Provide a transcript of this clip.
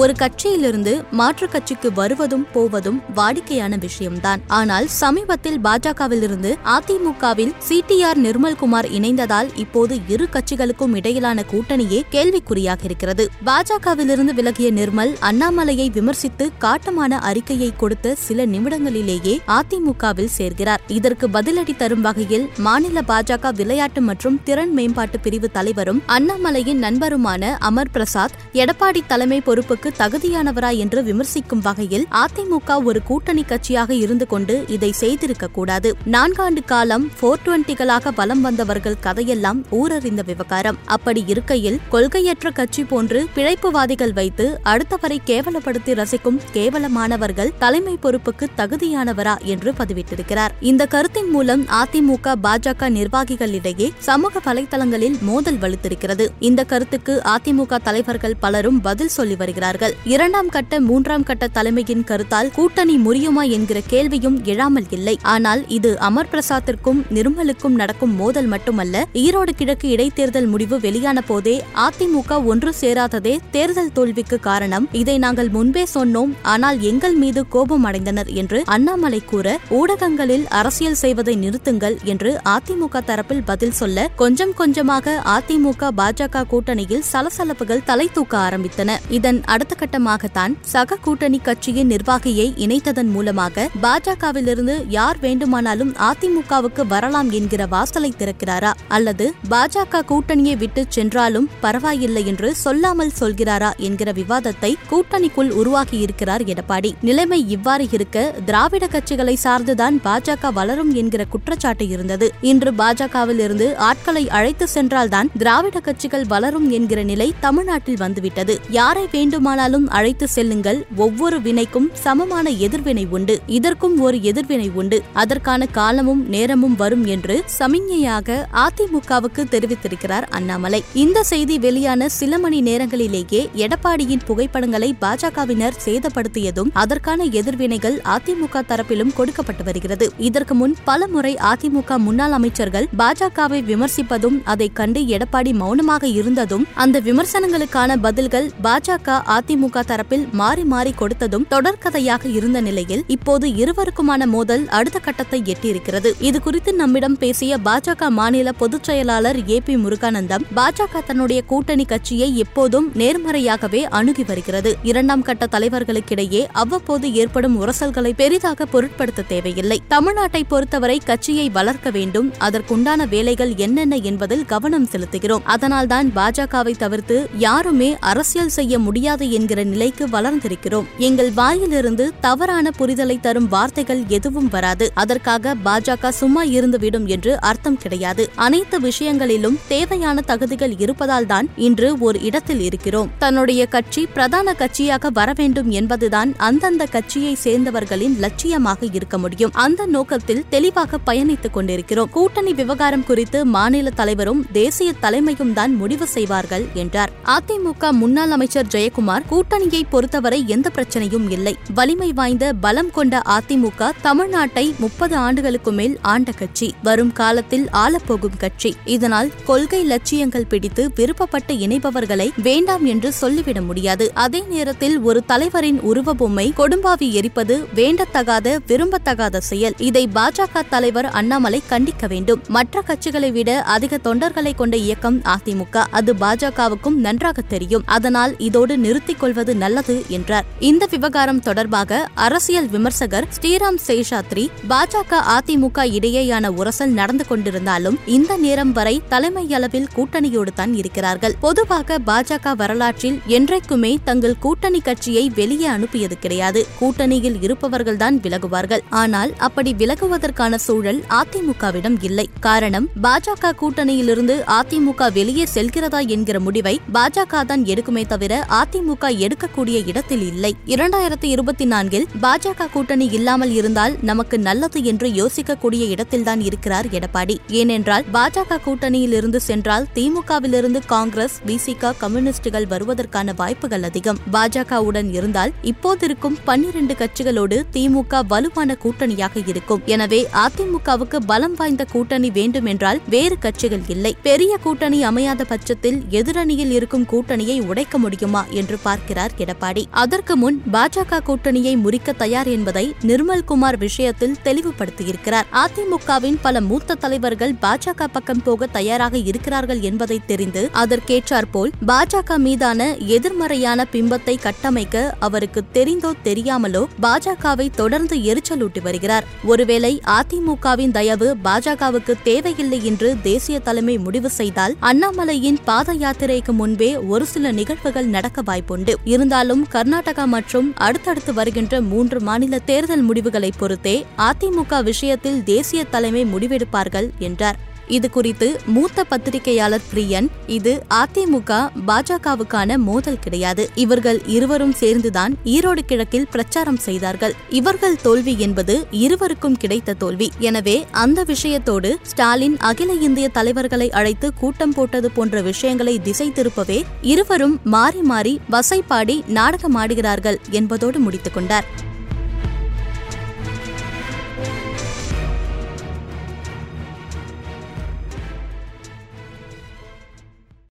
ஒரு கட்சியிலிருந்து மாற்றுக் கட்சிக்கு வருவதும் போவதும் வாடிக்கையான விஷயம்தான். ஆனால் சமீபத்தில் பாஜகவிலிருந்து அதிமுகவில் சிடிஆர் நிர்மல்குமார் இணைந்ததால் இப்போது இரு கட்சிகளுக்கும் இடையிலான கூட்டணியே கேள்விக்குறியாக இருக்கிறது. பாஜகவிலிருந்து விலகிய நிர்மல் அண்ணாமலையை விமர்சித்து காட்டமான அறிக்கையை கொடுத்த சில நிமிடங்களிலேயே அதிமுகவில் சேர்கிறார். இதற்கு பதிலடி தரும் வகையில் மாநில பாஜக விளையாட்டு மற்றும் திறன் மேம்பாட்டு பிரிவு தலைவரும் அண்ணாமலையின் நண்பருமான அமர் பிரசாத் எடப்பாடி தலைமை பொறுப்புக்கு தகுதியானவரா என்று விமர்சிக்கும் வகையில் அதிமுக ஒரு கூட்டணி கட்சியாக இருந்து கொண்டு இதை செய்திருக்க கூடாது. நான்காண்டு காலம் போர் டுவெண்டிகளாக வலம் வந்தவர்கள் கதையெல்லாம் ஊரறிந்த விவகாரம். அப்படி இருக்கையில் கொள்கையற்ற கட்சி போன்று பிழைப்புவாதிகள் வைத்து அடுத்தவரை கேவலப்படுத்தி ரசிக்கும் கேவலமானவர்கள் தலைமை பொறுப்புக்கு தகுதியானவரா என்று பதிவிட்டிருக்கிறார். இந்த கருத்தின் மூலம் அதிமுக பாஜக நிர்வாகிகளிடையே சமூக வலைதளங்களில் மோதல் வலுத்திருக்கிறது. இந்த கருத்துக்கு அதிமுக தலைவர்கள் பலரும் பதில் சொல்லி வருகிறார்கள். இரண்டாம் கட்ட மூன்றாம் கட்ட தலைமையின் கருத்தால் கூட்டணி முறியுமா என்கிற கேள்வியும் எழாமல் இல்லை. ஆனால் இது அமர் பிரசாத்திற்கும் நிர்மலுக்கும் நடக்கும் மோதல் மட்டுமல்ல ஈரோடு கிழக்கு இடைத்தேர்தல் முடிவு வெளியான போதே அதிமுக ஒன்று சேராததே தேர்தல் தோல்விக்கு காரணம். இதை நாங்கள் முன்பே சொன்னோம் ஆனால் எங்கள் மீது கோபம் அடைந்தனர் என்று அண்ணாமலை கூற ஊடகங்களில் அரசியல் செய்வதை நிறுத்துங்கள் என்று அதிமுக தரப்பில் பதில் சொல்ல கொஞ்சம் கொஞ்சமாக அதிமுக பாஜக கூட்டணியில் சலசலப்புகள் தலை தூக்க ஆரம்பித்தன. இதன் அடுத்த கட்டமாகத்தான் சக கூட்டணி கட்சியின் நிர்வாகியை இணைத்ததன் மூலமாக பாஜகவிலிருந்து யார் வேண்டுமானாலும் அதிமுகவுக்கு வரலாம் என்கிற வாசலை திறக்கிறாரா? அல்லது பாஜக கூட்டணியை விட்டு சென்றாலும் பரவாயில்லை என்று சொல்லாமல் சொல்கிறாரா என்கிற விவாதத்தை கூட்டணிக்குள் உருவாக்கியிருக்கிறார் எடப்பாடி. நிலைமை இவ்வாறு இருக்க திராவிட கட்சிகளை சார்ந்துதான் பாஜக வளரும் என்கிற குற்றச்சாட்டு இருந்தது. இன்று பாஜகவில் இருந்து ஆட்களை அழைத்து சென்றால்தான் திராவிட கட்சிகள் வளரும் என்கிற நிலை தமிழ்நாட்டில் வந்துவிட்டது. யாரை வேண்டுமானாலும் அழைத்து செல்லுங்கள். ஒவ்வொரு வினைக்கும் சமமான எதிர்வினை உண்டு. இதற்கும் ஒரு எதிர்வினை உண்டு. அதற்கான காலமும் நேரமும் வரும் என்று சமிஞையாக அதிமுகவுக்கு தெரிவித்திருக்கிறார் அண்ணாமலை. இந்த செய்தி வெளியான சில மணி நேரங்களிலேயே எடப்பாடியின் புகைப்படங்களை பாஜகவினர் சேதப்படுத்தியதும் அதற்கான எதிர்வினைகள் அதிமுக தரப்பிலும் கொடுக்கப்பட்டு வருகிறது. இதற்கு முன் பல முறை அதிமுக முன்னாள் அமைச்சர்கள் பாஜகவை விமர்சிப்பதும் அதை கண்டு எடப்பாடி மௌனமாக இருந்ததும் அந்த விமர்சனங்களுக்கான பதில்கள் பாஜக அதிமுக தரப்பில் மாறி மாறி கொடுத்ததும் தொடர்கதையாக இருந்த நிலையில் இப்போது இருவருக்குமான மோதல் அடுத்த கட்டத்தை எட்டியிருக்கிறது. இது குறித்து நம்மிடம் பேசிய பாஜக மாநில பொதுச் செயலாளர் ஏ பி முருகானந்தம் பாஜக தன்னுடைய கூட்டணி கட்சியை எப்போதும் நேர்மறையாகவே அணுகி வருகிறது. இரண்டாம் கட்ட தலைவர்களுக்கிடையே அவ்வப்போது ஏற்படும் உரசல்களை பெரிதாக பொருட்படுத்த தேவையில்லை. தமிழ்நாட்டை பொறுத்தவரை கட்சியை வளர்க்க வேண்டும். அதற்குண்டான வேலைகள் என்னென்ன என்பதில் கவனம் செலுத்துகிறோம். அதனால்தான் பாஜகவை தவிர்த்து யாருமே அரசியல் செய்ய முடியாது என்கிற நிலைக்கு வளர்ந்திருக்கிறோம். எங்கள் வாயிலிருந்து தவறான புரிதலை தரும் வார்த்தைகள் எதுவும் வராது. அதற்காக பாஜக சும்மா இருந்துவிடும் என்று அர்த்தம் கிடையாது. அனைத்து விஷயங்களிலும் தேவையான தகுதிகள் இருப்பதால் தான் இன்று ஒரு இடத்தில் இருக்கிறோம். தன்னுடைய கட்சி பிரதான கட்சியாக வர வேண்டும் என்பதுதான் அந்தந்த கட்சியை சேர்ந்தவர்களின் லட்சியமாக இருக்க முடியும். அந்த நோக்கத்தில் தெளிவாக பயணித்துக் கொண்டிருக்கிறோம். கூட்டணி விவகாரம் குறித்து மாநில தலைவரும் தேசிய தலைமையும் தான் முடிவு செய்வார்கள் என்றார். அதிமுக முன்னாள் அமைச்சர் ஜெயக்குமார் கூட்டணியை பொறுத்தவரை எந்த பிரச்சனையும் இல்லை. வலிமை வாய்ந்த பலம் கொண்ட அதிமுக தமிழ்நாட்டை முப்பது ஆண்டுகளுக்கு மேல் ஆண்ட கட்சி. வரும் காலத்தில் ஆளப்போகும் கட்சி. இதனால் கொள்கை லட்சியங்கள் பிடித்து விருப்பப்பட்டு இணைப்பவர்களை வேண்டாம் என்று சொல்லிவிட முடியாது. அதே நேரத்தில் ஒரு தலைவரின் உருவ பொம்மை கொடும்பாவி எரிப்பது வேண்டத்தகாத விரும்பத்தகாத செயல். இதை பாஜக தலைவர் அண்ணாமலை கண்டிக்க வேண்டும். மற்ற கட்சிகளை விட அதிக தொண்டர்களை கொண்ட இயக்கம் அதிமுக. அது பாஜகவுக்கும் நன்றாக தெரியும். அதனால் இதோடு நிறுத்த நிறுத்திக் கொள்வது நல்லது என்றார். இந்த விவகாரம் தொடர்பாக அரசியல் விமர்சகர் ஸ்ரீராம் சேஷாத்ரி பாஜக அதிமுக இடையேயான உரசல் நடந்து கொண்டிருந்தாலும் இந்த நேரம் வரை தலைமை அளவில் கூட்டணியோடு தான் இருக்கிறார்கள். பொதுவாக பாஜக வரலாற்றில் என்றைக்குமே தங்கள் கூட்டணி கட்சியை வெளியே அனுப்பியது கிடையாது. கூட்டணியில் இருப்பவர்கள்தான் விலகுவார்கள். ஆனால் அப்படி விலகுவதற்கான சூழல் அதிமுகவிடம் இல்லை. காரணம் பாஜக கூட்டணியிலிருந்து அதிமுக வெளியே செல்கிறதா என்கிற முடிவை பாஜக தான் எடுக்குமே தவிர அதிமுக அதிமுக எடுக்கக்கூடிய இடத்தில் இல்லை. இரண்டாயிரத்தி இருபத்தி நான்கில் பாஜக கூட்டணி இல்லாமல் இருந்தால் நமக்கு நல்லது என்று யோசிக்கக்கூடிய இடத்தில்தான் இருக்கிறார் எடப்பாடி. ஏனென்றால் பாஜக கூட்டணியில் இருந்து சென்றால் திமுகவிலிருந்து காங்கிரஸ் விசிக கம்யூனிஸ்டுகள் வருவதற்கான வாய்ப்புகள் அதிகம். பாஜகவுடன் இருந்தால் இப்போதிருக்கும் பன்னிரண்டு கட்சிகளோடு திமுக வலுவான கூட்டணியாக இருக்கும். எனவே அதிமுகவுக்கு பலம் வாய்ந்த கூட்டணி வேண்டும் என்றால் வேறு கட்சிகள் இல்லை. பெரிய கூட்டணி அமையாத பட்சத்தில் எதிரணியில் இருக்கும் கூட்டணியை உடைக்க முடியுமா? என்று பார்க்கிறார் எடப்பாடி. அதற்கு முன் பாஜக கூட்டணியை முறிக்க தயார் என்பதை நிர்மல்குமார் விஷயத்தில் தெளிவுபடுத்தியிருக்கிறார். அதிமுகவின் பல மூத்த தலைவர்கள் பாஜக பக்கம் போக தயாராக இருக்கிறார்கள் என்பதை தெரிந்து அதற்கேற்றாற்போல் பாஜக மீதான எதிர்மறையான பிம்பத்தை கட்டமைக்க அவருக்கு தெரிந்தோ தெரியாமலோ பாஜகவை தொடர்ந்து எரிச்சலூட்டி வருகிறார். ஒருவேளை அதிமுகவின் தயவு பாஜகவுக்கு தேவையில்லை என்று தேசிய தலைமை முடிவு செய்தால் அண்ணாமலையின் பாத யாத்திரைக்கு முன்பே ஒரு சில நிகழ்வுகள் நடக்க வாய்ப்புண்டு இருந்தாலும் கர்நாடகா மற்றும் அடுத்தடுத்து வருகின்ற மூன்று மாநில தேர்தல் முடிவுகளை பொறுத்தே அதிமுக விஷயத்தில் தேசிய தலைமை முடிவெடுப்பார்கள் என்றார். இது குறித்து மூத்த பத்திரிகையாளர் பிரியன் இது அதிமுக பாஜகவுக்கான மோதல் கிடையாது. இவர்கள் இருவரும் சேர்ந்துதான் ஈரோடு கிழக்கில் பிரச்சாரம் செய்தார்கள். இவர்கள் தோல்வி என்பது இருவருக்கும் கிடைத்த தோல்வி. எனவே அந்த விஷயத்தோடு ஸ்டாலின் அகில இந்திய தலைவர்களை அழைத்து கூட்டம் போட்டது போன்ற விஷயங்களை திசை திருப்பவே இருவரும் மாறி மாறி வசைப்பாடி நாடகமாடுகிறார்கள் என்பதோடு முடித்துக் கொண்டார்.